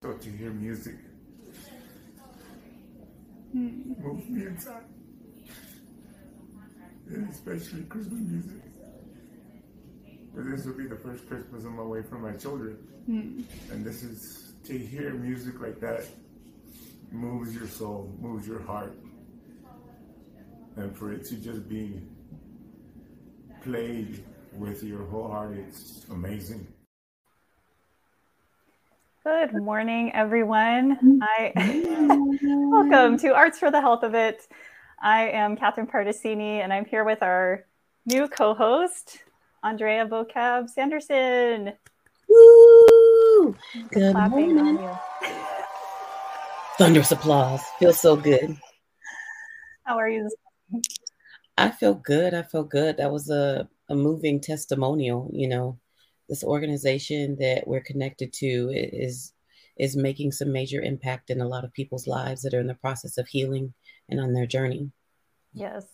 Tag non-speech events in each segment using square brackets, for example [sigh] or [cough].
So to hear music hmm. moves me inside. And especially Christmas music. But this will be the first Christmas I'm away from my children. Hmm. And this is to hear music like that moves your soul, moves your heart. And for it to just be played with your whole heart, it's amazing. Good morning, everyone. I [laughs] welcome to Arts for the Health of It. I am Catherine Particini, and I'm here with our new co-host, Andrea Vocab Sanderson. Woo! Good Clapping morning. [laughs] Thunderous applause. Feels so good. How are you? I feel good. I feel good. That was a, a moving testimonial. You know, this organization that we're connected to is is making some major impact in a lot of people's lives that are in the process of healing and on their journey. Yes,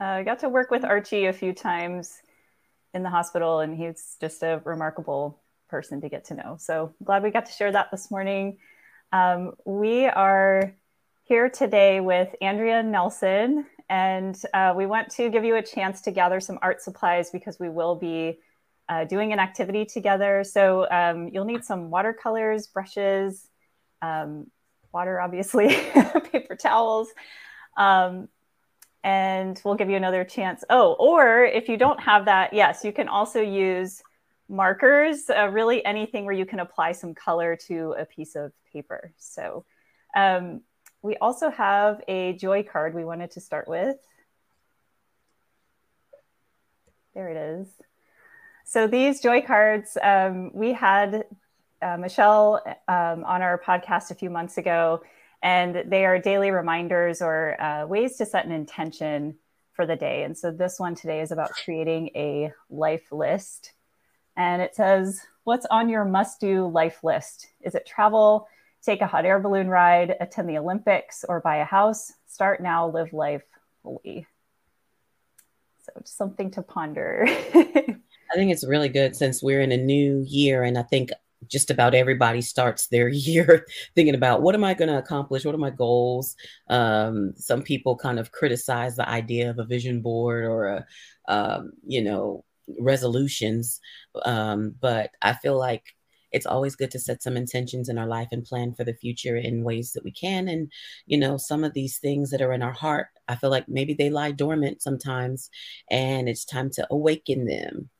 uh, I got to work with Archie a few times in the hospital, and he's just a remarkable person to get to know. So glad we got to share that this morning. Um, we are here today with Andrea Nelson, and uh, we want to give you a chance to gather some art supplies because we will be uh, doing an activity together. So um, you'll need some watercolors, brushes, um, water, obviously, [laughs] paper towels. Um, and we'll give you another chance. Oh, or if you don't have that, yes, you can also use markers, uh, really anything where you can apply some color to a piece of paper. So um, we also have a joy card we wanted to start with. There it is. So these joy cards, um, we had uh, Michelle um, on our podcast a few months ago, and they are daily reminders or uh, ways to set an intention for the day. And so this one today is about creating a life list. And it says, What's on your must do life list? Is it travel, take a hot air balloon ride, attend the Olympics, or buy a house? Start now, live life fully. So just something to ponder. [laughs] I think it's really good since we're in a new year, and I think just about everybody starts their [laughs] year thinking about what am I going to accomplish? What are my goals? Um, some people kind of criticize the idea of a vision board or a, um, you know, resolutions, um, but I feel like it's always good to set some intentions in our life and plan for the future in ways that we can. And, you know, some of these things that are in our heart, I feel like maybe they lie dormant sometimes, and it's time to awaken them.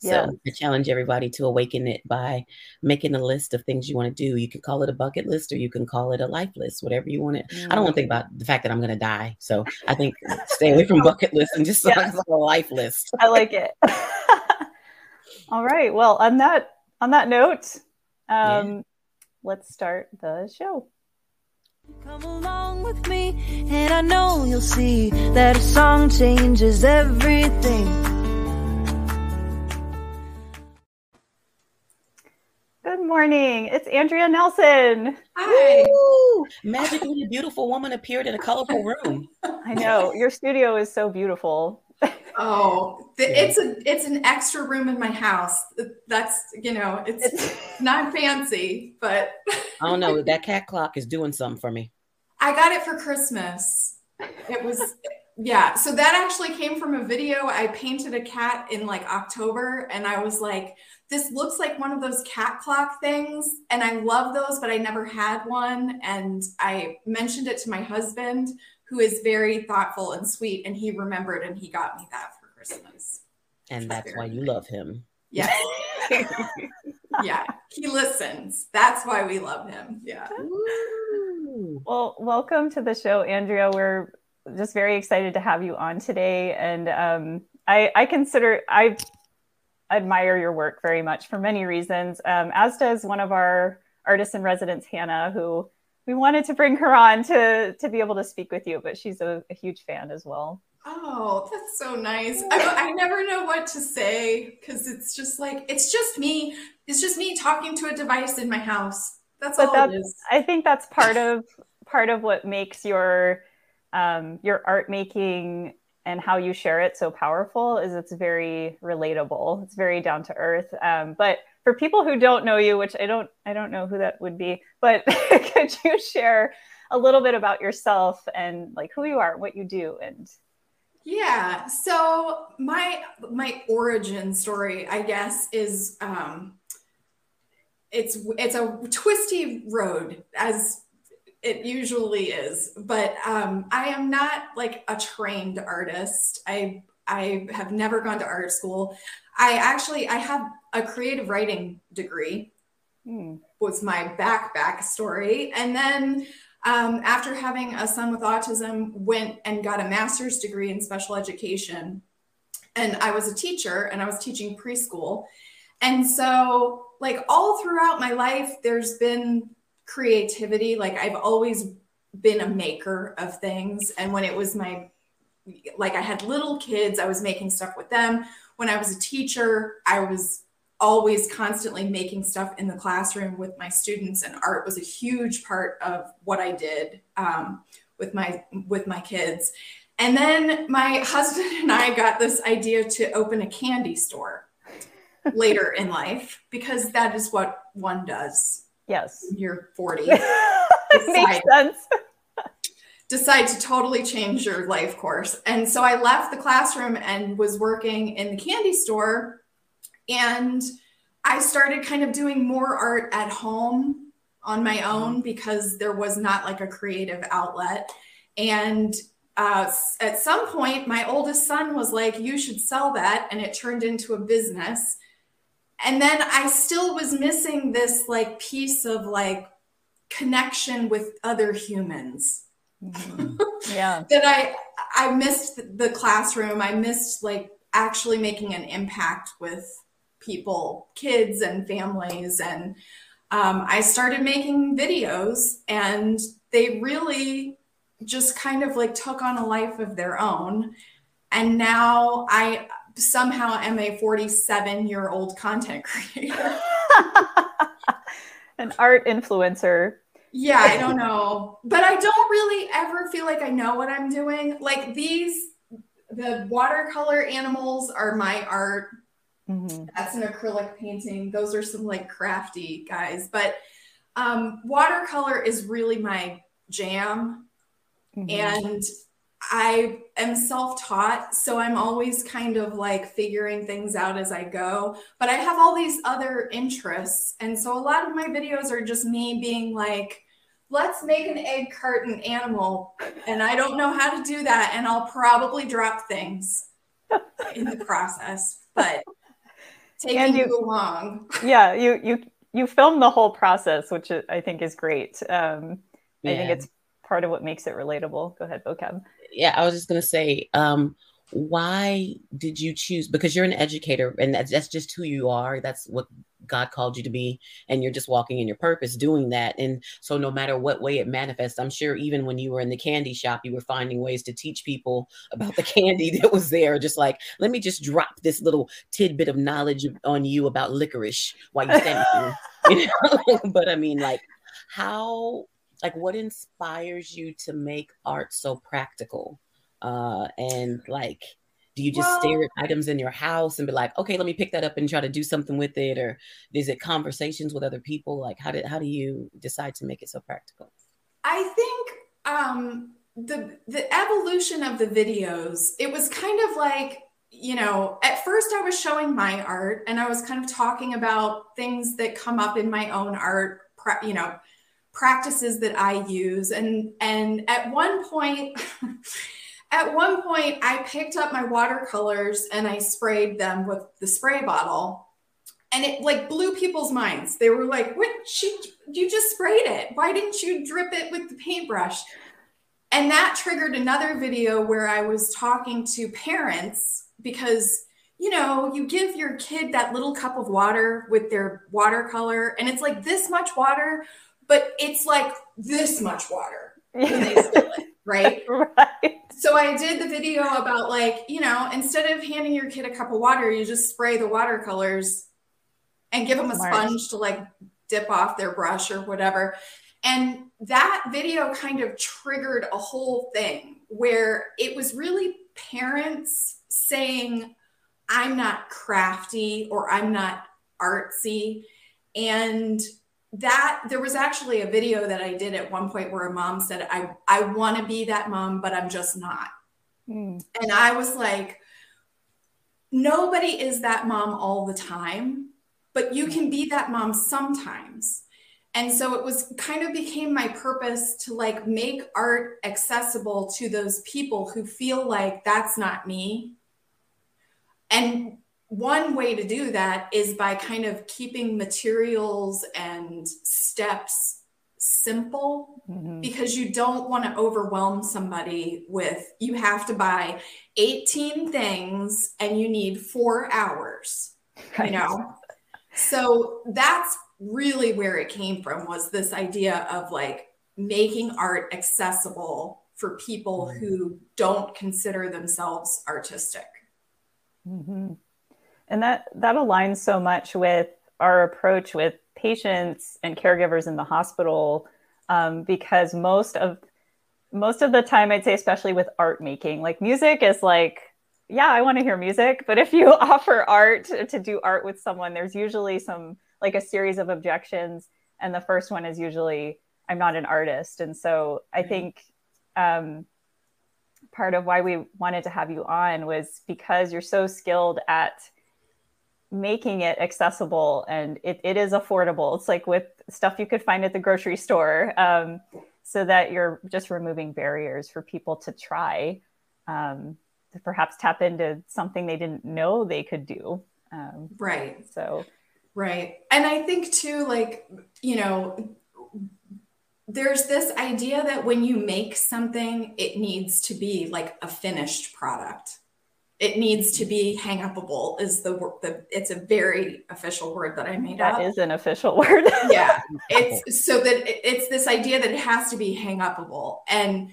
So Yeah. I challenge everybody to awaken it by making a list of things you want to do. You can call it a bucket list or you can call it a life list, whatever you want it. I don't want to think about the fact that I'm going to die. So I think stay away from bucket lists and just [laughs] Yeah. like a life list. I like it. [laughs] All right. Well, on that on that note, um, let's start the show. Come along with me, and I know you'll see that a song changes everything. Good morning. It's Andrea Nelson. Hi. Woo! Magically a beautiful woman appeared in a colorful room. [laughs] I know your studio is so beautiful. Oh, the, Yeah. it's a it's an extra room in my house. That's you know, it's It's, [laughs] not fancy, but [laughs] I oh, don't know. That cat clock is doing something for me. I got it for Christmas. It was yeah. So that actually came from a video. I painted a cat in like October, and I was like, this looks like one of those cat clock things, and I love those, but I never had one. And I mentioned it to my husband, who is very thoughtful and sweet, and he remembered and he got me that for Christmas. And that's why you love him. Yes. [laughs] yeah, he listens. That's why we love him. Yeah. Woo! well, welcome to the show, Andrea. We're just very excited to have you on today, and um, I, I consider I admire your work very much for many reasons. Um, as does one of our artists in residence, Hannah, who we wanted to bring her on to to be able to speak with you, but she's a, a huge fan as well. Oh, that's so nice. I, I never know what to say because it's just like, it's just me. It's just me talking to a device in my house. That's But all that's it is. I think that's part of part of what makes your um, your art making and how you share it so powerful is it's very relatable. It's very down to earth. Um, but for people who don't know you, which I don't, I don't know who that would be, but [laughs] could you share a little bit about yourself and like who you are, what you do, and yeah. So my my origin story, I guess, is um, it's it's a twisty road as it usually is but um, i am not like a trained artist. I i have never gone to art school. I actually i have a creative writing degree hmm. was my back back story. And then um, after having a son with autism went and got a master's degree in special education. And i was a teacher and i was teaching preschool. And so like all throughout my life there's been creativity like i've always been a maker of things. And when it was my like i had little kids i was making stuff with them. When i was a teacher i was always constantly making stuff in the classroom with my students and art was a huge part of what i did um, with my with my kids. And then my [laughs] husband and i got this idea to open a candy store later in life because that is what one does. Yes. You're 40. [laughs] Makes sense. decide to totally change your life course. And so I left the classroom and was working in the candy store. And I started kind of doing more art at home on my own because there was not like a creative outlet. And uh, at some point, my oldest son was like, You should sell that. And it turned into a business and then I still was missing this like piece of like connection with other humans. Mm-hmm. [laughs] Yeah. that I I missed the classroom. I missed like actually making an impact with people, kids and families and um, I started making videos and they really just kind of like took on a life of their own. And now I somehow am a 47 year old content creator. [laughs] An art influencer. Yeah, I don't know. But I don't really ever feel like I know what I'm doing. Like these, the watercolor animals are my art. Mm-hmm. That's an acrylic painting. Those are some like crafty guys. But um, watercolor is really my jam. Mm-hmm. And I am self taught, so I'm always kind of like figuring things out as I go. But I have all these other interests. And so a lot of my videos are just me being like, let's make an egg carton animal. And I don't know how to do that. And I'll probably drop things [laughs] in the process, but taking you, too long. [laughs] Yeah, you, you, you film the whole process, which I think is great. Um, yeah. I think it's part of what makes it relatable. Go ahead, vocab yeah, I was just gonna say, um, why did you choose? Because you're an educator, and that's, that's just who you are. That's what God called you to be, and you're just walking in your purpose, doing that. And so, no matter what way it manifests, I'm sure even when you were in the candy shop, you were finding ways to teach people about the [laughs] candy that was there. Just like, let me just drop this little tidbit of knowledge on you about licorice while you stand here. [laughs] You know? [laughs] but I mean, like, how like what inspires you to make art so practical? Uh and like do you just well, stare at items in your house and be like okay let me pick that up and try to do something with it or is it conversations with other people? Like how did how do you decide to make it so practical? I think um the the evolution of the videos it was kind of like you know at first i was showing my art and i was kind of talking about things that come up in my own art you know practices that I use. And and at one point, [laughs] at one point, I picked up my watercolors and I sprayed them with the spray bottle. And it like blew people's minds. They were like, "What? She, you just sprayed it. Why didn't you drip it with the paintbrush?" And that triggered another video where I was talking to parents because you know, you give your kid that little cup of water with their watercolor, and it's like this much water but it's like this much water [laughs] when they spill it, right? right. So I did the video about like, you know, instead of handing your kid a cup of water, you just spray the watercolors and give them a Smart. sponge to like dip off their brush or whatever. And that video kind of triggered a whole thing where it was really parents saying, I'm not crafty or I'm not artsy. And that there was actually a video that I did at one point where a mom said, I, I want to be that mom, but I'm just not. Mm. And I was like, nobody is that mom all the time, but you can be that mom sometimes. And so it was kind of became my purpose to like make art accessible to those people who feel like that's not me. And one way to do that is by kind of keeping materials and steps simple mm-hmm. because you don't want to overwhelm somebody with you have to buy 18 things and you need four hours right. you know so that's really where it came from was this idea of like making art accessible for people mm-hmm. who don't consider themselves artistic mm-hmm. And that that aligns so much with our approach with patients and caregivers in the hospital um, because most of most of the time i'd say especially with art making like music is like yeah i want to hear music but if you [laughs] offer art to do art with someone there's usually some like a series of objections and the first one is usually i'm not an artist. And so i think um, part of why we wanted to have you on was because you're so skilled at making it accessible and it, it is affordable. It's like with stuff you could find at the grocery store, um, so that you're just removing barriers for people to try um, to perhaps tap into something they didn't know they could do. Um, right. So, right. And I think too, like, you know, there's this idea that when you make something, it needs to be like a finished product it needs to be hang upable is the word the it's a very official word that i made that up. That is an official [laughs] word. Yeah. It's so that it's this idea that it has to be hang upable and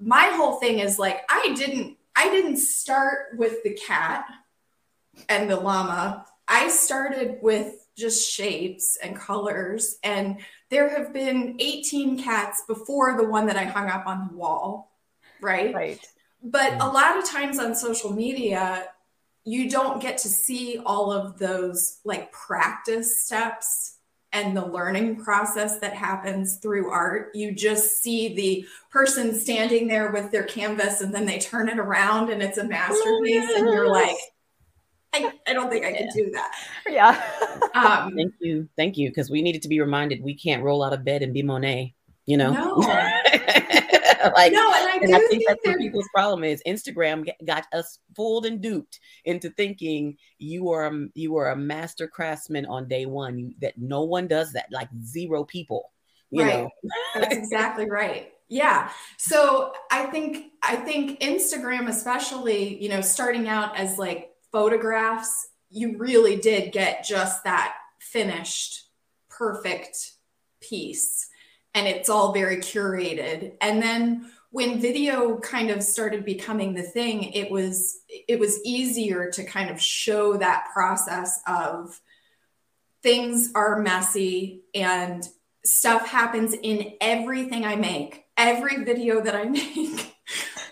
my whole thing is like i didn't i didn't start with the cat and the llama. I started with just shapes and colors. And there have been 18 cats before the one that i hung up on the wall right? Right but a lot of times on social media, you don't get to see all of those like practice steps and the learning process that happens through art. You just see the person standing there with their canvas and then they turn it around and it's a masterpiece, and you're like, I, I don't think I could do that. Yeah. Um, [laughs] Thank you. Thank you. Because we needed to be reminded we can't roll out of bed and be Monet, you know? No. [laughs] [laughs] like, no, and I, and I think, think that's what people's problem is. Instagram got us fooled and duped into thinking you are you are a master craftsman on day one. You, that no one does that. Like zero people. You right. know, that's exactly right. Yeah. So I think I think Instagram, especially, you know, starting out as like photographs, you really did get just that finished, perfect piece and it's all very curated. And then when video kind of started becoming the thing, it was it was easier to kind of show that process of things are messy and stuff happens in everything I make. Every video that I [laughs] make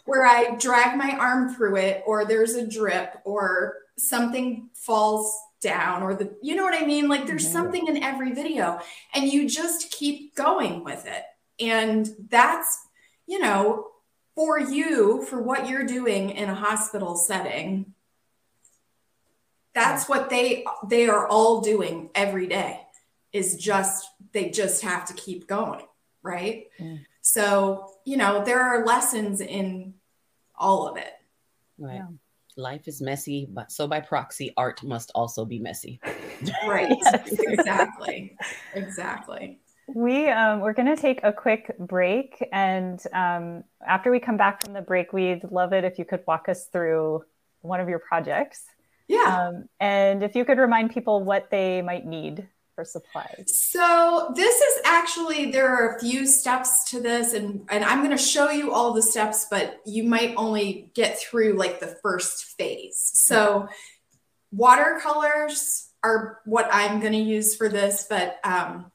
where I drag my arm through it or there's a drip or something falls down or the you know what i mean? Like there's mm-hmm. something in every video and you just keep going with it. And that's you know for you for what you're doing in a hospital setting that's what they they are all doing every day is just they just have to keep going right? Mm. so you know there are lessons in all of it. Right. Yeah life is messy, but so by proxy, art must also be messy. Right. [laughs] exactly. Exactly. We um, we're going to take a quick break, and um, after we come back from the break, we'd love it if you could walk us through one of your projects. Yeah. Um, and if you could remind people what they might need for supplies? So this is actually there are a few steps to this, and and I'm going to show you all the steps, but you might only get through like the first phase. So watercolors are what I'm going to use for this, but um,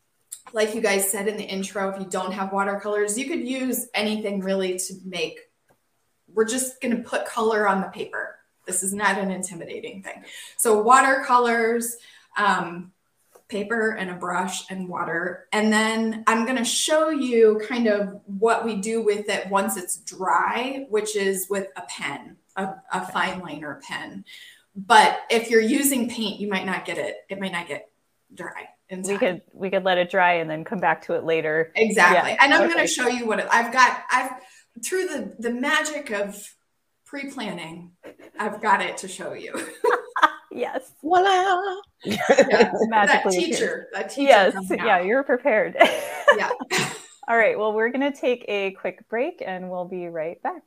like you guys said in the intro, if you don't have watercolors, you could use anything really to make. We're just going to put color on the paper. This is not an intimidating thing. So watercolors um, paper and a brush and water. And then I'm going to show you kind of what we do with it once it's dry, which is with a pen, a, a fine liner pen. But if you're using paint, you might not get it. It might not get dry. We could we could let it dry and then come back to it later. Exactly. Yeah, And I'm okay. going to show you what it, I've got. I've through the the magic of pre-planning, I've got it to show you. [laughs] Yes. Voila! Yeah. that Magically appears. teacher, that teacher. Yes. Yeah, you're prepared. [laughs] yeah. All right. Well, we're going to take a quick break and we'll be right back.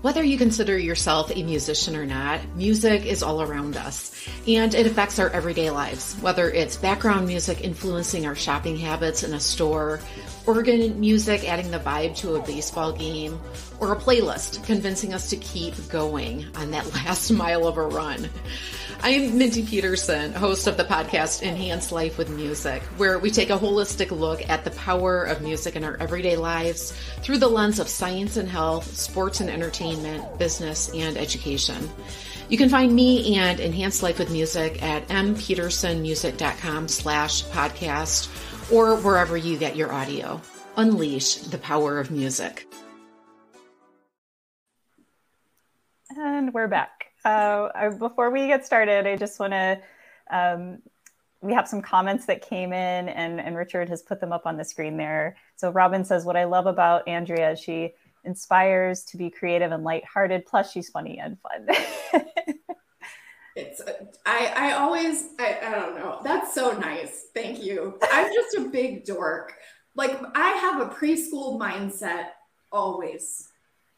Whether you consider yourself a musician or not, music is all around us and it affects our everyday lives. Whether it's background music influencing our shopping habits in a store, organ music adding the vibe to a baseball game, or a playlist convincing us to keep going on that [laughs] last mile of a run. I am Mindy Peterson, host of the podcast Enhance Life with Music, where we take a holistic look at the power of music in our everyday lives through the lens of science and health, sports and entertainment, business, and education. You can find me and Enhance Life with Music at mpetersonmusic.com slash podcast or wherever you get your audio. Unleash the power of music. And we're back. Uh, before we get started, I just want to. Um, we have some comments that came in, and, and Richard has put them up on the screen there. So Robin says, "What I love about Andrea, is she inspires to be creative and lighthearted. Plus, she's funny and fun." It's I I always I, I don't know. That's so nice. Thank you. I'm just a big dork. Like I have a preschool mindset always.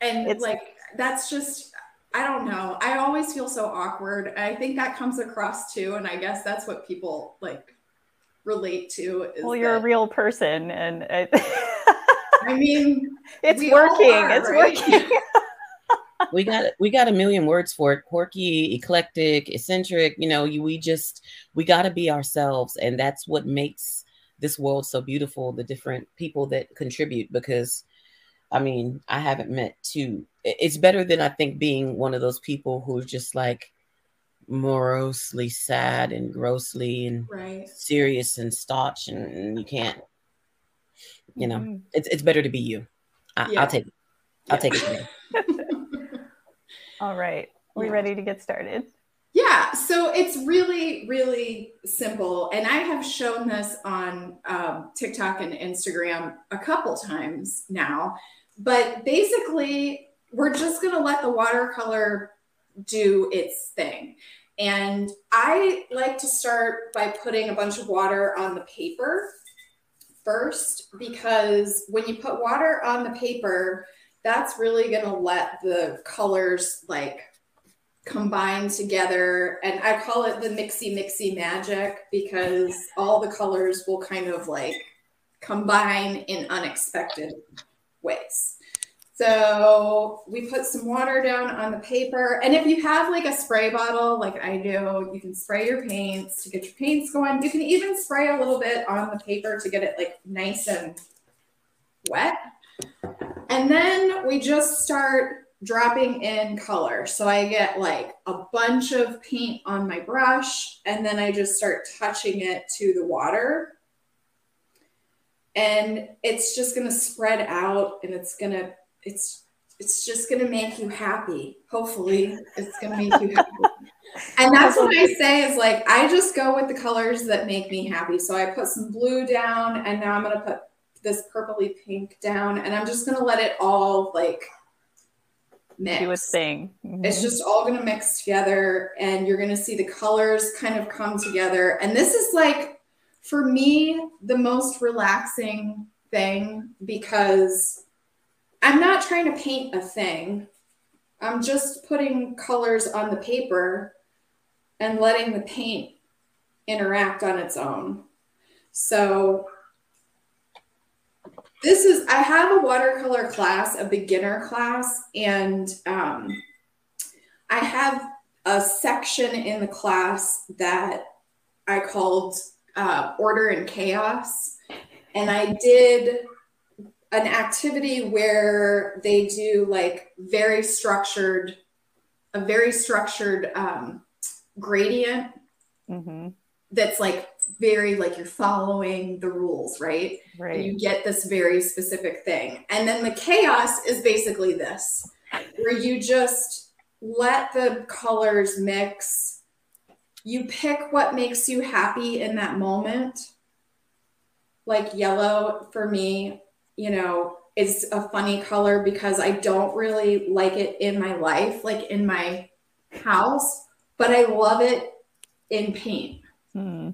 And It's- like that's just I don't know. I always feel so awkward. I think that comes across too and I guess that's what people like relate to is well, you're a real person, and it, [laughs] I mean, it's We all working. are, it's right? working. [laughs] we got we got a million words for it quirky eclectic eccentric you know you, we just we got to be ourselves and that's what makes this world so beautiful the different people that contribute because i mean i haven't met two it's better than i think being one of those people who's just like morosely sad and grossly and right. serious and staunch and, and you can't you know Mhm. it's, it's better to be you I, Yeah. i'll take it i'll Yeah. take it today. [laughs] All right, we Yeah. ready to get started? Yeah, so it's really, really simple. And I have shown this on um, TikTok and Instagram a couple times now. But basically, we're just going to let the watercolor do its thing. And I like to start by putting a bunch of water on the paper first, because when you put water on the paper, that's really going to let the colors like combine together and i call it the mixy mixy magic because all the colors will kind of like combine in unexpected ways so we put some water down on the paper and if you have like a spray bottle like i do you can spray your paints to get your paints going you can even spray a little bit on the paper to get it like nice and wet and then we just start dropping in color. So I get like a bunch of paint on my brush and then I just start touching it to the water. And it's just going to spread out and it's going to it's it's just going to make you happy. Hopefully, it's going to make you happy. [laughs] And that's what I say is like I just go with the colors that make me happy. So I put some blue down and now I'm going to put this purpley pink down and I'm just going to let it all like mix. Do its thing. It's Mhm. just all going to mix together and you're going to see the colors kind of come together. And this is like, for me, the most relaxing thing because I'm not trying to paint a thing. I'm just putting colors on the paper and letting the paint interact on its own. So this is i have a watercolor class a beginner class and um, i have a section in the class that i called uh, order and chaos and i did an activity where they do like very structured a very structured um, gradient Mhm. that's like very like you're following the rules, right? And Right. you get this very specific thing. And then the chaos is basically this where you just let the colors mix. You pick what makes you happy in that moment. Like yellow for me, you know, is a funny color because I don't really like it in my life, like in my house, but I love it in paint Hmm.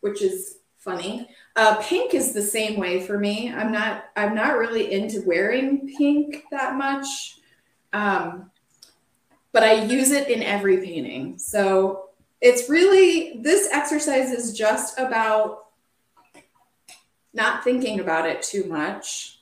which is funny. Uh, pink is the same way for me. I'm not I'm not really into wearing pink that much, um, but I use it in every painting. So it's really this exercise is just about not thinking about it too much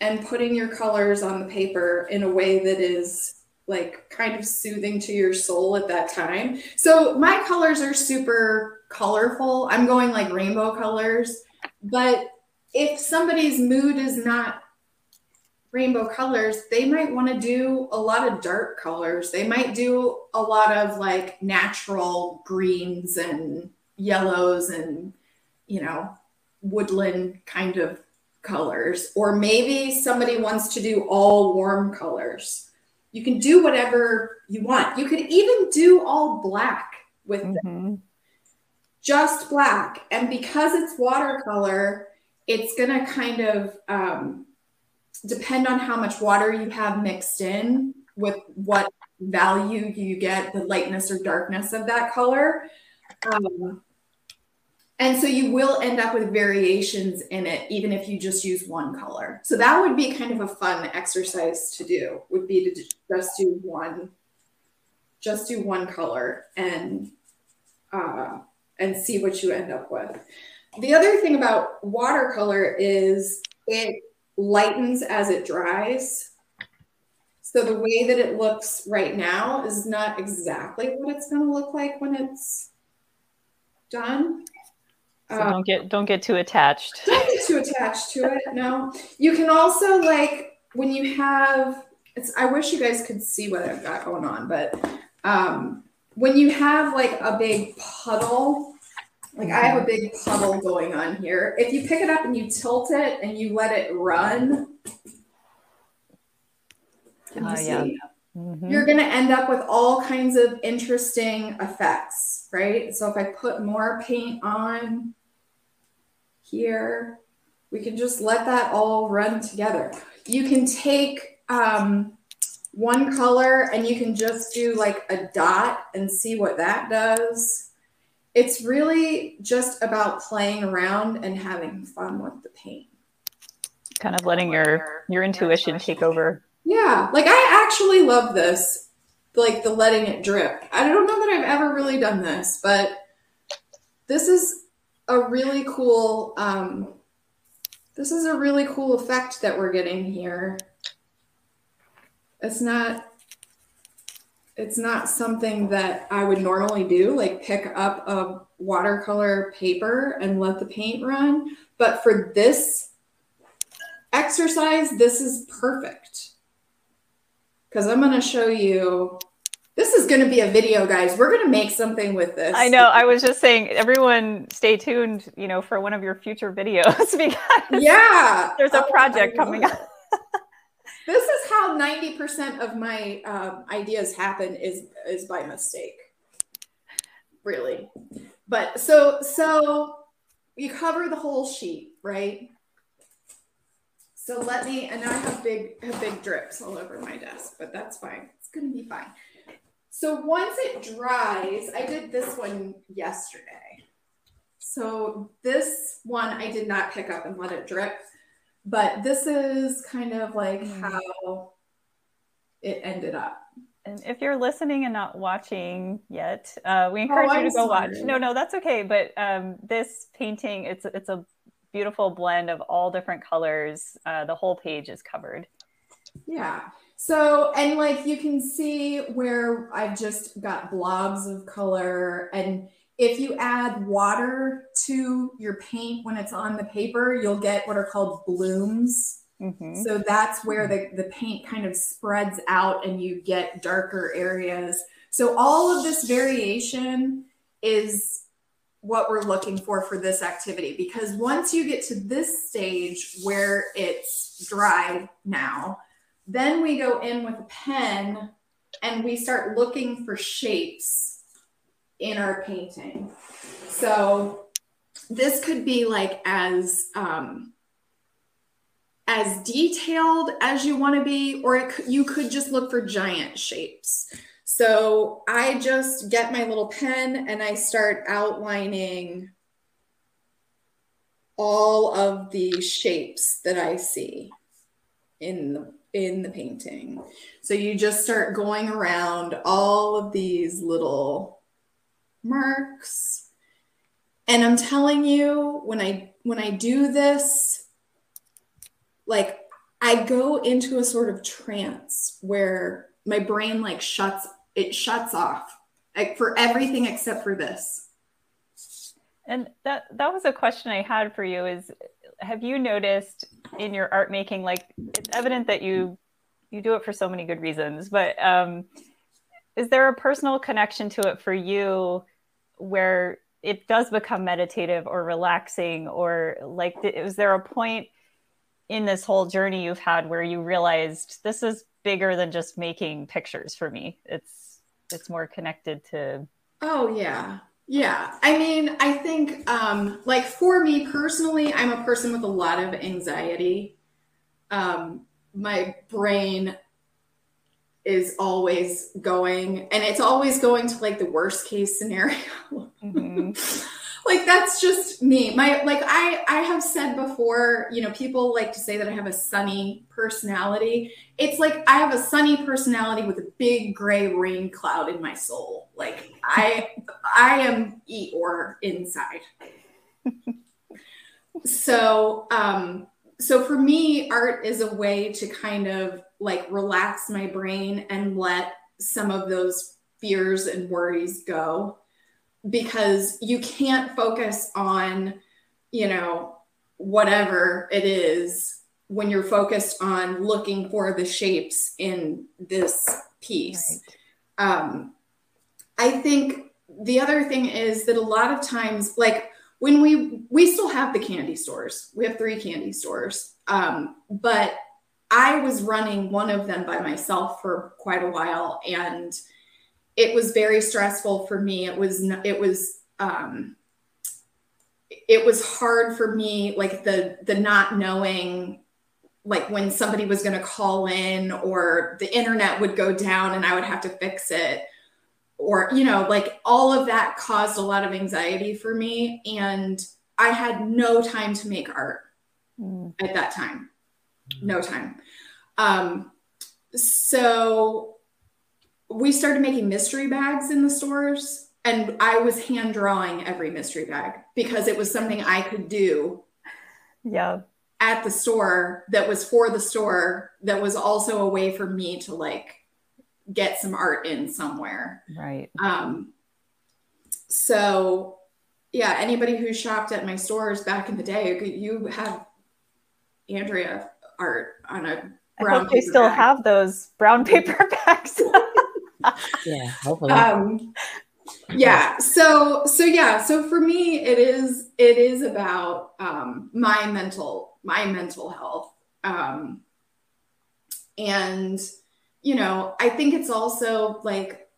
and putting your colors on the paper in a way that is like kind of soothing to your soul at that time. So my colors are super colorful. I'm going like rainbow colors, but if somebody's mood is not rainbow colors, they might want to do a lot of dark colors. They might do a lot of like natural greens and yellows and you know, woodland kind of colors. Or maybe somebody wants to do all warm colors. You can do whatever you want. You could even do all black with them, Mhm. just black. And because it's watercolor, it's going to kind of um, depend on how much water you have mixed in with what value you get, the lightness or darkness of that color. Um, and so you will end up with variations in it, even if you just use one color. So that would be kind of a fun exercise to do, would be to just do one, just do one color and uh, and see what you end up with. The other thing about watercolor is it lightens as it dries. So the way that it looks right now is not exactly what it's going to look like when it's done. So Uh, don't get don't get too attached. [laughs] don't get too attached to it. No, you can also like when you have. It's. I wish you guys could see what I've got going on, but um, when you have like a big puddle, like I have a big puddle going on here. If you pick it up and you tilt it and you let it run, you Ah, yeah. Mhm. you're going to end up with all kinds of interesting effects, right? So if I put more paint on here, we can just let that all run together. You can take um, one color and you can just do like a dot and see what that does. It's really just about playing around and having fun with the paint. Kind of letting your your intuition take over. Yeah, like I actually love this, like the letting it drip. I don't know that I've ever really done this, but this is a really cool. Um, this is a really cool effect that we're getting here. It's not. It's not something that I would normally do, like pick up a watercolor paper and let the paint run. But for this exercise, this is perfect because I'm going to show you. This is going to be a video, guys. We're going to make something with this. I know. I was just saying, everyone, stay tuned. You know, for one of your future videos [laughs] because Yeah. there's a Oh, project coming up. How 90% of my um, ideas happen is is by mistake. Really. But so so you cover the whole sheet, right? So let me and now I have big have big drips all over my desk, but that's fine. It's gonna be fine. So once it dries, I did this one yesterday. So this one I did not pick up and let it drip, but this is kind of like how it ended up. And if you're listening and not watching yet, uh, we encourage you Oh, I'm to go watch. No, no, that's okay. But um, this painting, it's it's a beautiful blend of all different colors. Uh, the whole page is covered. Yeah. So, and like you can see where I've just got blobs of color. And if you add water to your paint when it's on the paper, you'll get what are called blooms. Mhm. So that's where the, the paint kind of spreads out and you get darker areas. So all of this variation is what we're looking for for this activity because once you get to this stage where it's dry now, then we go in with a pen and we start looking for shapes in our painting. So this could be like as um, as detailed as you want to be, or it, you could just look for giant shapes. So I just get my little pen and I start outlining all of the shapes that I see in the in the painting. So you just start going around all of these little marks. And I'm telling you when I when I do this like I go into a sort of trance where my brain like shuts it shuts off like, for everything except for this. And that that was a question I had for you is have you noticed in your art making like it's evident that you you do it for so many good reasons but um is there a personal connection to it for you where it does become meditative or relaxing or like is there a point in this whole journey you've had where you realized this is bigger than just making pictures for me it's it's more connected to oh yeah yeah. I mean, I think um like for me personally, I'm a person with a lot of anxiety. Um my brain is always going and it's always going to like the worst case scenario. Mm-hmm. [laughs] like that's just me. My like I I have said before, you know, people like to say that I have a sunny personality. It's like I have a sunny personality with a big gray rain cloud in my soul. Like I [laughs] I am Eeyore inside. [laughs] so um so for me art is a way to kind of like relax my brain and let some of those fears and worries go because you can't focus on, you know, whatever it is when you're focused on looking for the shapes in this piece. Right. Um, I think the other thing is that a lot of times, like when we we still have the candy stores, we have three candy stores, um, but I was running one of them by myself for quite a while, and it was very stressful for me. It was it was um, it was hard for me, like the the not knowing, like when somebody was going to call in or the internet would go down and I would have to fix it, or you know, like all of that caused a lot of anxiety for me, and I had no time to make art mm. at that time, no time. Um, so we started making mystery bags in the stores and I was hand drawing every mystery bag because it was something I could do. Yeah. At the store that was for the store that was also a way for me to like get some art in somewhere. Right. Um so yeah, anybody who shopped at my stores back in the day, you have Andrea art on a brown I hope they still bag. have those brown [laughs] paper bags [laughs] yeah, hopefully. Um, yeah. So so yeah. So for me, it is it is about um, my mental my mental health, um, and you know, I think it's also like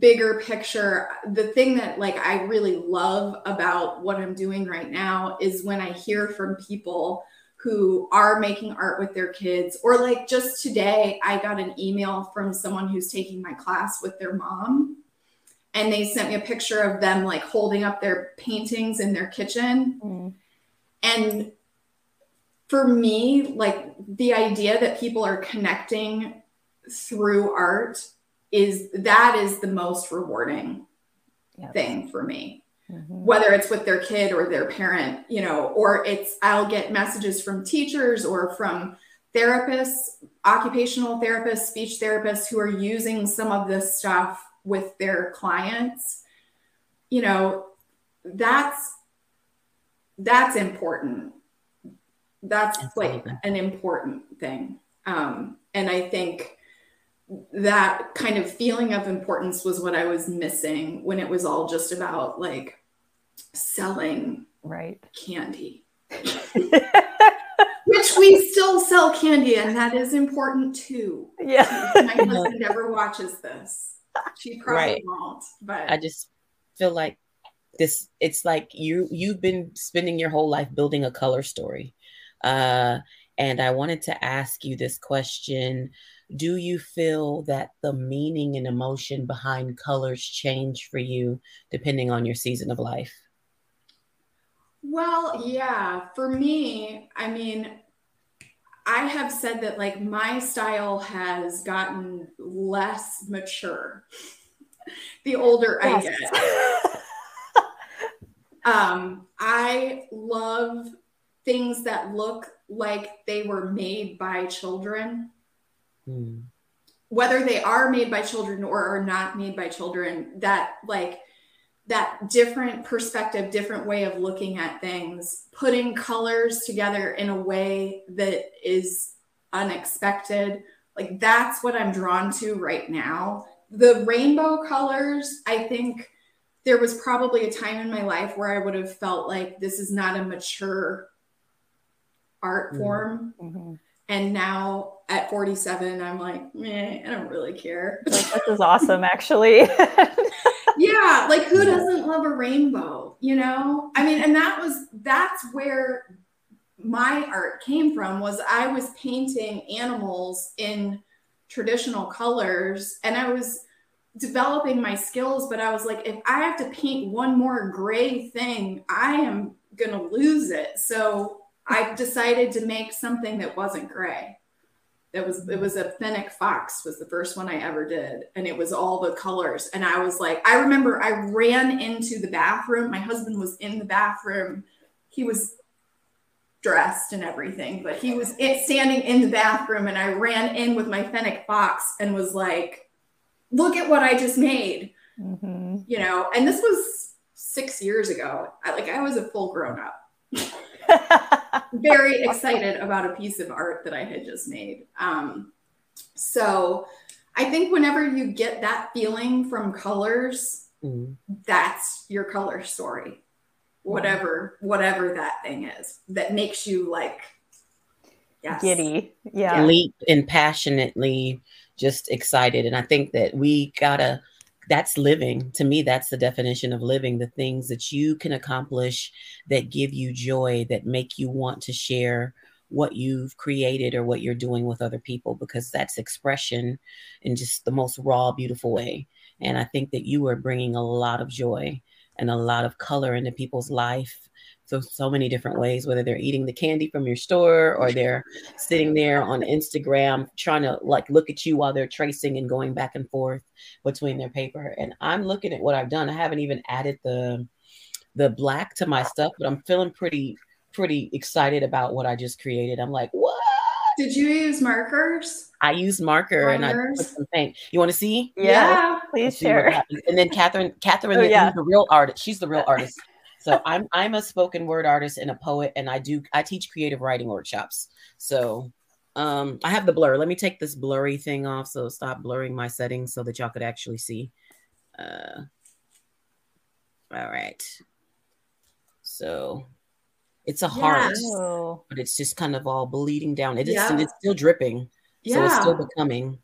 bigger picture the thing that like i really love about what i'm doing right now is when i hear from people who are making art with their kids. Or like just today, I got an email from someone who's taking my class with their mom. And they sent me a picture of them like holding up their paintings in their kitchen. Mm. And for me, like the idea that people are connecting through art is that is the most rewarding yep. thing for me mm-hmm. whether it's with their kid or their parent, you know, or it's I'll get messages from teachers or from therapists, occupational therapists, speech therapists who are using some of this stuff with their clients. You know, that's that's important. That's like an important thing. Um, and I think that kind of feeling of importance was what I was missing when it was all just about like selling right candy. [laughs] Which we still sell candy, and that is important too. Yeah. my husband never watches this. She probably Right. won't. But I just feel like this it's like you you've been spending your whole life building a color story. Uh and I wanted to ask you this question. Do you feel that the meaning and emotion behind colors change for you depending on your season of life? Well, yeah, for me, I mean, I have said that like my style has gotten less mature [laughs] the older I get. Um, I love things that look like they were made by children, Hmm. whether they are made by children or are not made by children. That like that different perspective, different way of looking at things, putting colors together in a way that is unexpected. Like that's what I'm drawn to right now. The rainbow colors, I think there was probably a time in my life where I would have felt like this is not a mature art Mhm. form. Mhm. And now at 47, I'm like, meh, I don't really care. Like, this is awesome, actually. [laughs] yeah, like who doesn't love a rainbow? You know? I mean, and that was that's where my art came from was I was painting animals in traditional colors and I was developing my skills, but I was like, if I have to paint one more gray thing, I am gonna lose it. So I decided to make something that wasn't gray. It was it was a fennec fox was the first one I ever did, and it was all the colors. And I was like, I remember I ran into the bathroom. My husband was in the bathroom. He was dressed and everything, but he was it, standing in the bathroom, and I ran in with my fennec fox and was like, "Look at what I just made," Mhm. you know. And this was six years ago. I, like I was a full grown up [laughs] very excited about a piece of art that I had just made. Um, so I think whenever you get that feeling from colors, Hmm. that's your color story. Whatever, whatever that thing is that makes you like yes. Giddy. Yeah. leap and passionately just excited. And I think that we gotta, that's living. To me, that's the definition of living the things that you can accomplish that give you joy, that make you want to share what you've created or what you're doing with other people, because that's expression in just the most raw, beautiful way. And I think that you are bringing a lot of joy and a lot of color into people's life. So, so many different ways, whether they're eating the candy from your store or they're sitting there on Instagram trying to like look at you while they're tracing and going back and forth between their paper. And I'm looking at what I've done. I haven't even added the the black to my stuff, but I'm feeling pretty pretty excited about what I just created. I'm like, what? Did you use markers? I used marker and I put some paint. You want to see? Yeah. Please Let's see what share. And then Catherine, Catherine, Oh, yeah. the real artist. She's the real artist. So I'm I'm a spoken word artist and a poet, and I do I teach creative writing workshops. So um I have the blur. Let me take this blurry thing off. So stop blurring my settings so that y'all could actually see. Uh all right. So it's a heart, Yes. Oh. but it's just kind of all bleeding down. It is Yeah. it's still dripping. Yeah. So it's still becoming.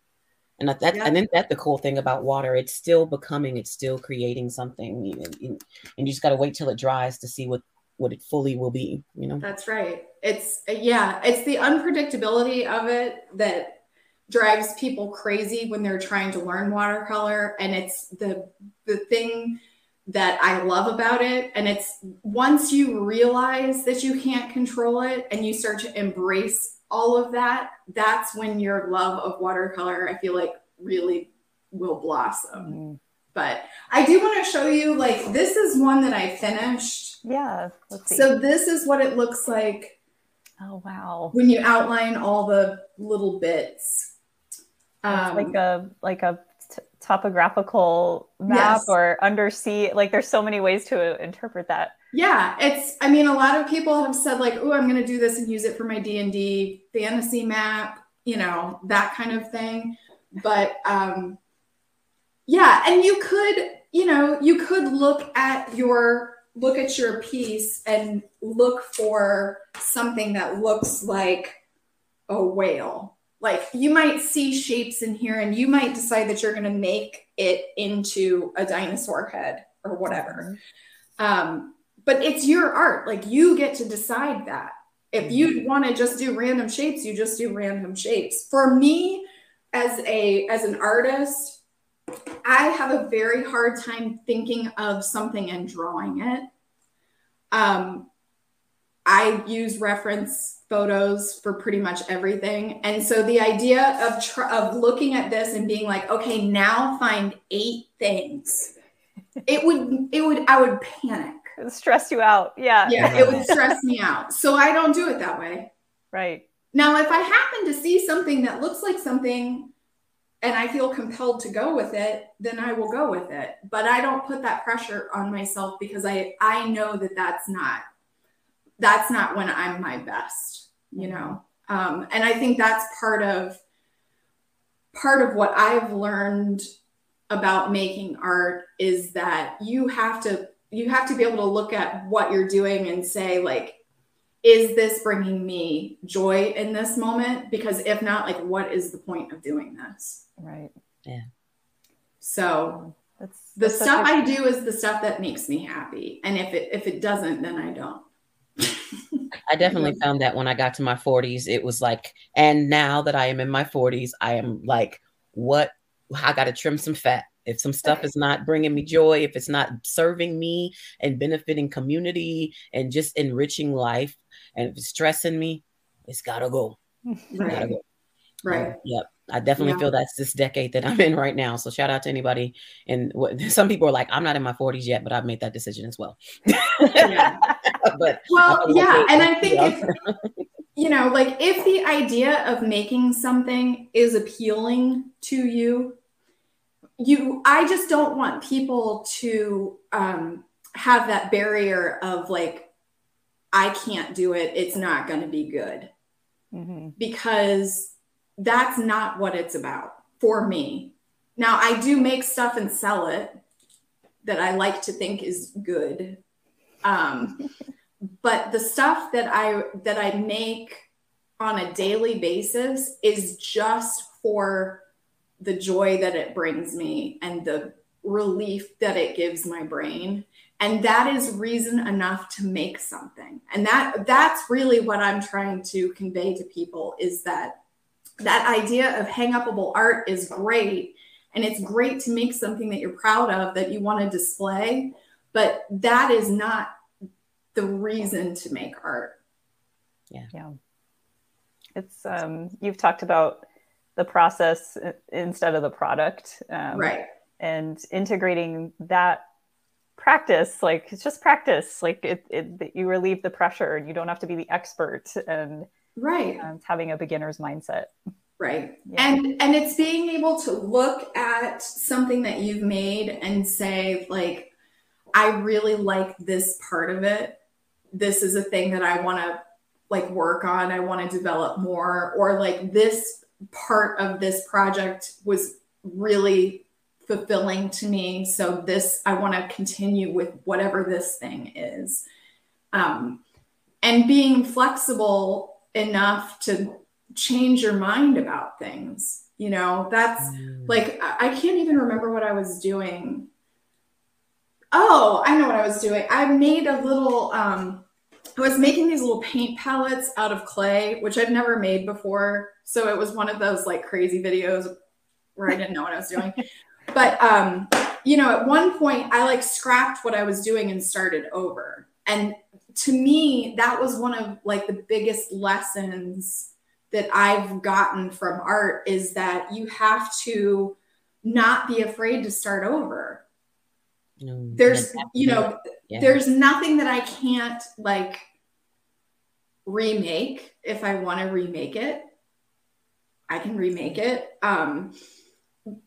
And that, Yeah. I think that's the cool thing about water. It's still becoming, it's still creating something. And, and you just got to wait till it dries to see what, what it fully will be, you know? That's right. It's yeah, it's the unpredictability of it that drives people crazy when they're trying to learn watercolor and it's the the thing that I love about it and it's once you realize that you can't control it and you start to embrace all of that, that's when your love of watercolor I feel like really will blossom. Mm. But I do want to show you like this is one that I finished. Yeah. Let's see. So this is what it looks like oh wow. when you outline all the little bits. Um, like a like a topographical map Yes. or undersea. Like there's so many ways to interpret that. yeah, it's. I mean, a lot of people have said like, "Oh, I'm going to do this and use it for my D and D fantasy map," you know, that kind of thing. but um, yeah, and you could, you know, you could look at your look at your piece and look for something that looks like a whale. Like you might see shapes in here and you might decide that you're going to make it into a dinosaur head or whatever. Um, but it's your art. Like you get to decide that. If you want to just do random shapes, you just do random shapes. For me, as a as an artist, I have a very hard time thinking of something and drawing it. Um, I use reference photos for pretty much everything, and so the idea of tr- of looking at this and being like, okay, now find eight things, it would it would I would panic. It would stress you out. Yeah. Yeah, it would stress me out. So I don't do it that way. Right. Now, if I happen to see something that looks like something and I feel compelled to go with it, then I will go with it. But I don't put that pressure on myself because I I know that that's not that's not when I'm my best, you know. Um, and I think that's part of part of what I've learned about making art is that you have to you have to be able to look at what you're doing and say like is this bringing me joy in this moment because if not like what is the point of doing this Right. Yeah. so That's the that's such stuff a- I do is the stuff that makes me happy. And if it if it doesn't, then I don't. I [laughs] definitely found that when I got to my 40s, it was like, and now that I am in my 40s, I am like, what? I got to trim some fat. If some stuff is not bringing me joy, if it's not serving me and benefiting community and just enriching life, and if it's stressing me, it's got to go. [laughs] Gotta Right. go. Right. Yep. I definitely Yeah. feel that's this decade that I'm in right now. So shout out to anybody. And what, [laughs] some people are like, I'm not in my 40s yet, but I've made that decision as well. Yeah. [laughs] but Well, yeah. And I think it. if you know, like if the idea of making something is appealing to you, you I just don't want people to um have that barrier of like, I can't do it, it's not gonna be good. Mhm. because that's not what it's about for me. Now, I do make stuff and sell it that I like to think is good. Um, but the stuff that I that I make on a daily basis is just for the joy that it brings me and the relief that it gives my brain. And that is reason enough to make something. And that that's really what i'm trying to convey to people is that that idea of hang upable art is great. And it's great to make something that you're proud of that you want to display but that is not the reason to make art Yeah. It's um you've talked about the process instead of the product. Um, right and integrating that practice like it's just practice like it, it you relieve the pressure and you don't have to be the expert and right um, it's having a beginner's mindset right Yeah. and and it's being able to look at something that you've made and say like i really like this part of it. This is a thing that i want to like work on. I want to develop more. Or like this part of this project was really fulfilling to me. So this i want to continue with whatever this thing is. Um, and being flexible enough to change your mind about things you know? That's Mm. like I I can't even remember what I was doing. Oh, I know what I was doing. I made a little um I was making these little paint palettes out of clay, which I've never made before. So it was one of those like crazy videos where I didn't know what I was doing. [laughs] But um, you know, at one point I like scrapped what I was doing and started over. And to me, that was one of like the biggest lessons that I've gotten from art is that you have to not be afraid to start over. Mm, There's, you know, yeah. there's nothing that I can't like remake if I want to remake it. I can remake it. Um,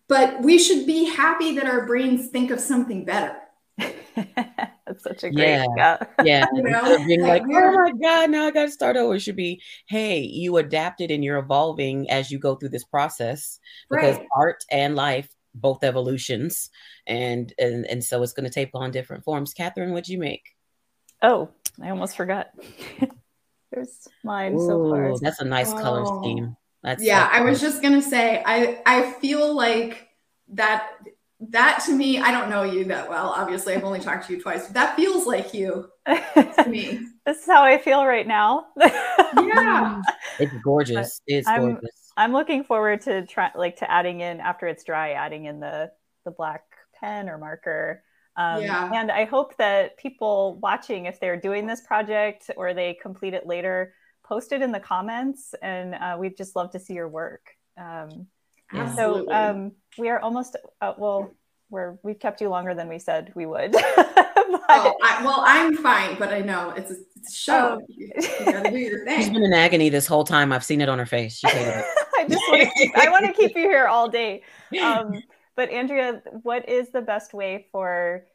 but we should be happy that our brains think of something better. [laughs] That's such a great yeah. Yeah. yeah. [laughs] You know? Instead of being like, oh my God, now I gotta start over. It should be, hey, you adapted and you're evolving as you go through this process because right. art and life both evolutions and and and so it's going to take on different forms. Catherine what'd you make? Oh i almost forgot. [laughs] There's mine Ooh, so far. that's a nice oh. color scheme. That's yeah i was just going to say i i feel like that that to me i don't know you that well obviously i've only talked to you twice but that feels like you to me. [laughs] This is how i feel right now. [laughs] Yeah. It's gorgeous. It's I'm, gorgeous I'm looking forward to try like to adding in after it's dry, adding in the the black pen or marker. Um, yeah. And I hope that people watching, if they're doing this project or they complete it later, post it in the comments, and uh, we'd just love to see your work. Um, so um, we are almost uh, well. We're we've kept you longer than we said we would. [laughs] but, oh, I, well, I'm fine, but I know it's a, it's a show. Oh. You, you gotta do your thing. She's been in agony this whole time. I've seen it on her face. She hated it. [laughs] I just want to keep, I want to keep you here all day. Um, [laughs] but Andrea, what is the best way for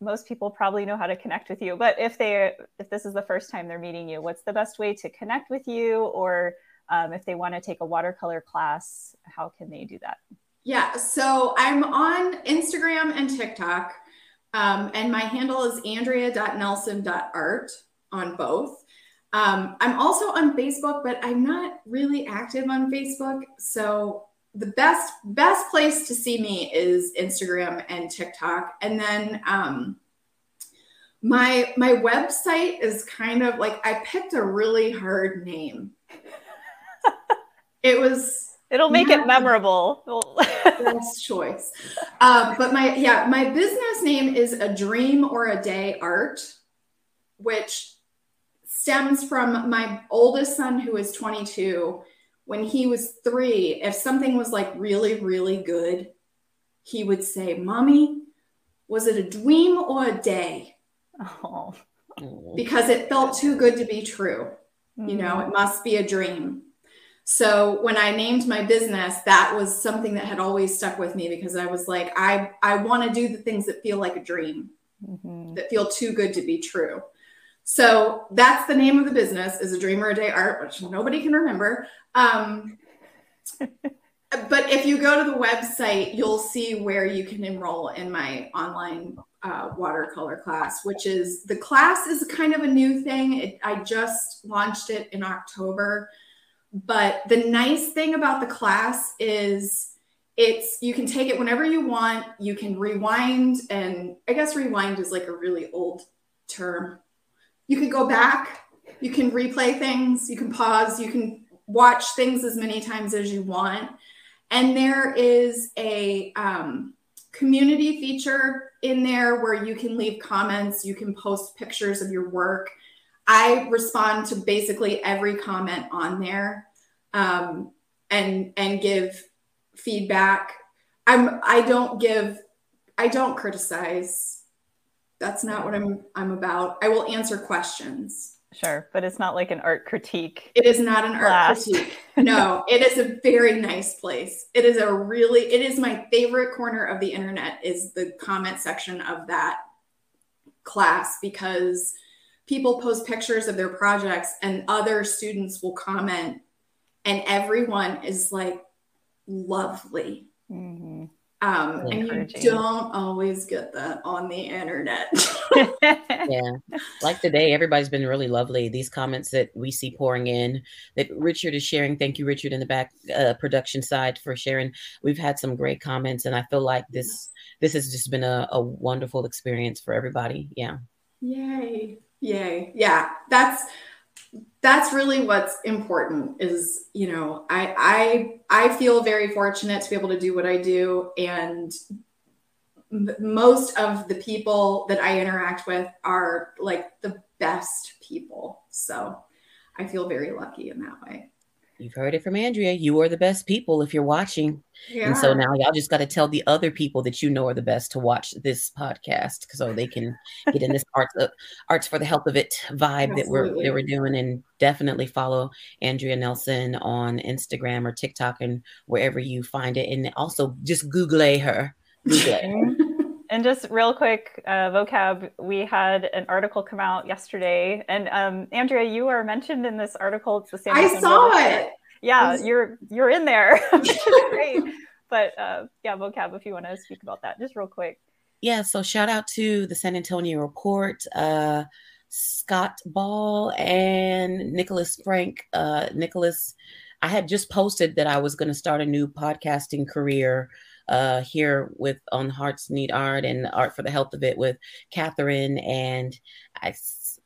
most people probably know how to connect with you, but if they if this is the first time they're meeting you, what's the best way to connect with you, or um, if they want to take a watercolor class, how can they do that? Yeah, so I'm on Instagram and TikTok, um, and my handle is andrea.nelson.art on both. Um, I'm also on Facebook, but I'm not really active on Facebook. So the best best place to see me is Instagram and TikTok, and then um, my my website is kind of like I picked a really hard name. it was. It'll make it memorable. best choice. Um, but my yeah, my business name is a dream or a day art, which stems from my oldest son who is 22 when he was three if something was like really really good he would say mommy was it a dream or a day oh. because it felt too good to be true mm-hmm. you know mm-hmm. it must be a dream so when i named my business that was something that had always stuck with me because i was like i i want to do the things that feel like a dream mm-hmm. that feel too good to be true so that's the name of the business is a dream or a day art, which nobody can remember. Um, but if you go to the website, you'll see where you can enroll in my online uh, watercolor class, which is the class is kind of a new thing. It, I just launched it in October. But the nice thing about the class is it's you can take it whenever you want. You can rewind, and I guess rewind is like a really old term you can go back, you can replay things, you can pause, you can watch things as many times as you want. And there is a um, community feature in there where you can leave comments, you can post pictures of your work. I respond to basically every comment on there um, and and give feedback. I'm I don't give I don't criticize that's not what I'm I'm about. I will answer questions. Sure, but it's not like an art critique. It is not an class. art critique. No, [laughs] it is a very nice place. It is a really it is my favorite corner of the internet is the comment section of that class because people post pictures of their projects and other students will comment and everyone is like lovely. Mm-hmm. Um, and you don't always get that on the internet. [laughs] yeah. Like today, everybody's been really lovely. These comments that we see pouring in that Richard is sharing. Thank you, Richard, in the back uh, production side for sharing. We've had some great comments, and I feel like this this has just been a, a wonderful experience for everybody. Yeah. Yay. Yay. Yeah. That's that's really what's important is you know i i i feel very fortunate to be able to do what i do and most of the people that i interact with are like the best people. So i feel very lucky in that way You've heard it from Andrea. You are the best people if you're watching. Yeah. And so now y'all just got to tell the other people that you know are the best to watch this podcast so they can get in this [laughs] arts uh, arts for the health of it vibe Absolutely. that we're that we're doing and definitely follow Andrea Nelson on Instagram or TikTok and wherever you find it and also just Google her. Google and just real quick, uh, vocab, we had an article come out yesterday, and um, Andrea, you are mentioned in this article. It's the same. I saw it. Yeah, you're you're in there. [laughs] [laughs] Great. But uh, yeah, vocab, if you want to speak about that, just real quick. Yeah, so shout out to the San Antonio Report, uh, Scott Ball and Nicholas Frank. Uh, Nicholas, I had just posted that I was going to start a new podcasting career uh, here with on Hearts Need Art and Art for the Health of It with Catherine. And I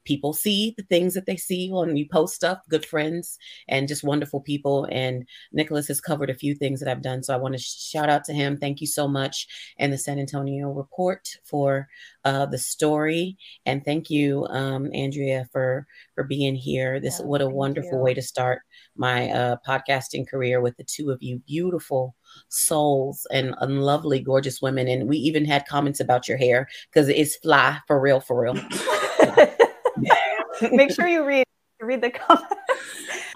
people see the things that they see when you post stuff, good friends and just wonderful people. And Nicholas has covered a few things that I've done. So I want to shout out to him. Thank you so much. And the San Antonio Report for uh, the story. And thank you, um, Andrea, for for being here. This yeah, what a wonderful you. way to start my uh, podcasting career with the two of you beautiful souls and, and lovely, gorgeous women. And we even had comments about your hair because it's fly for real, for real. [laughs] Make sure you read read the comments.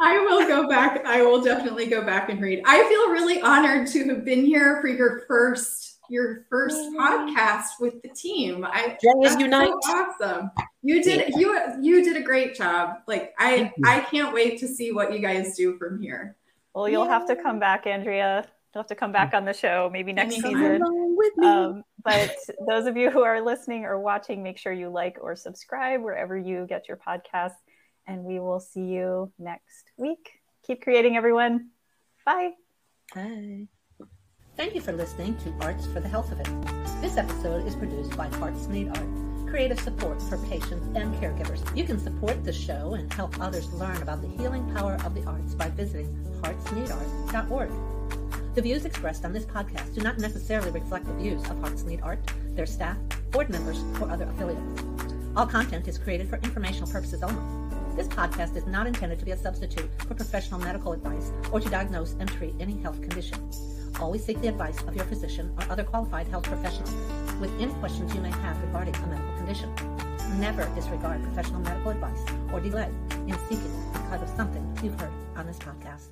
I will go back. I will definitely go back and read. I feel really honored to have been here for your first your first podcast with the team. I Unite. So awesome. You did yeah. you you did a great job. Like I I can't wait to see what you guys do from here. Well, you'll yeah. have to come back, Andrea. You'll have to come back on the show maybe next season. With me. Um, but those of you who are listening or watching, make sure you like or subscribe wherever you get your podcasts. And we will see you next week. Keep creating, everyone. Bye. Bye. Thank you for listening to Arts for the Health of It. This episode is produced by Hearts Need Art, creative support for patients and caregivers. You can support the show and help others learn about the healing power of the arts by visiting heartsneedart.org. The views expressed on this podcast do not necessarily reflect the views of Hearts Need Art, their staff, board members, or other affiliates. All content is created for informational purposes only. This podcast is not intended to be a substitute for professional medical advice or to diagnose and treat any health condition. Always seek the advice of your physician or other qualified health professional with any questions you may have regarding a medical condition. Never disregard professional medical advice or delay in seeking it because of something you've heard on this podcast.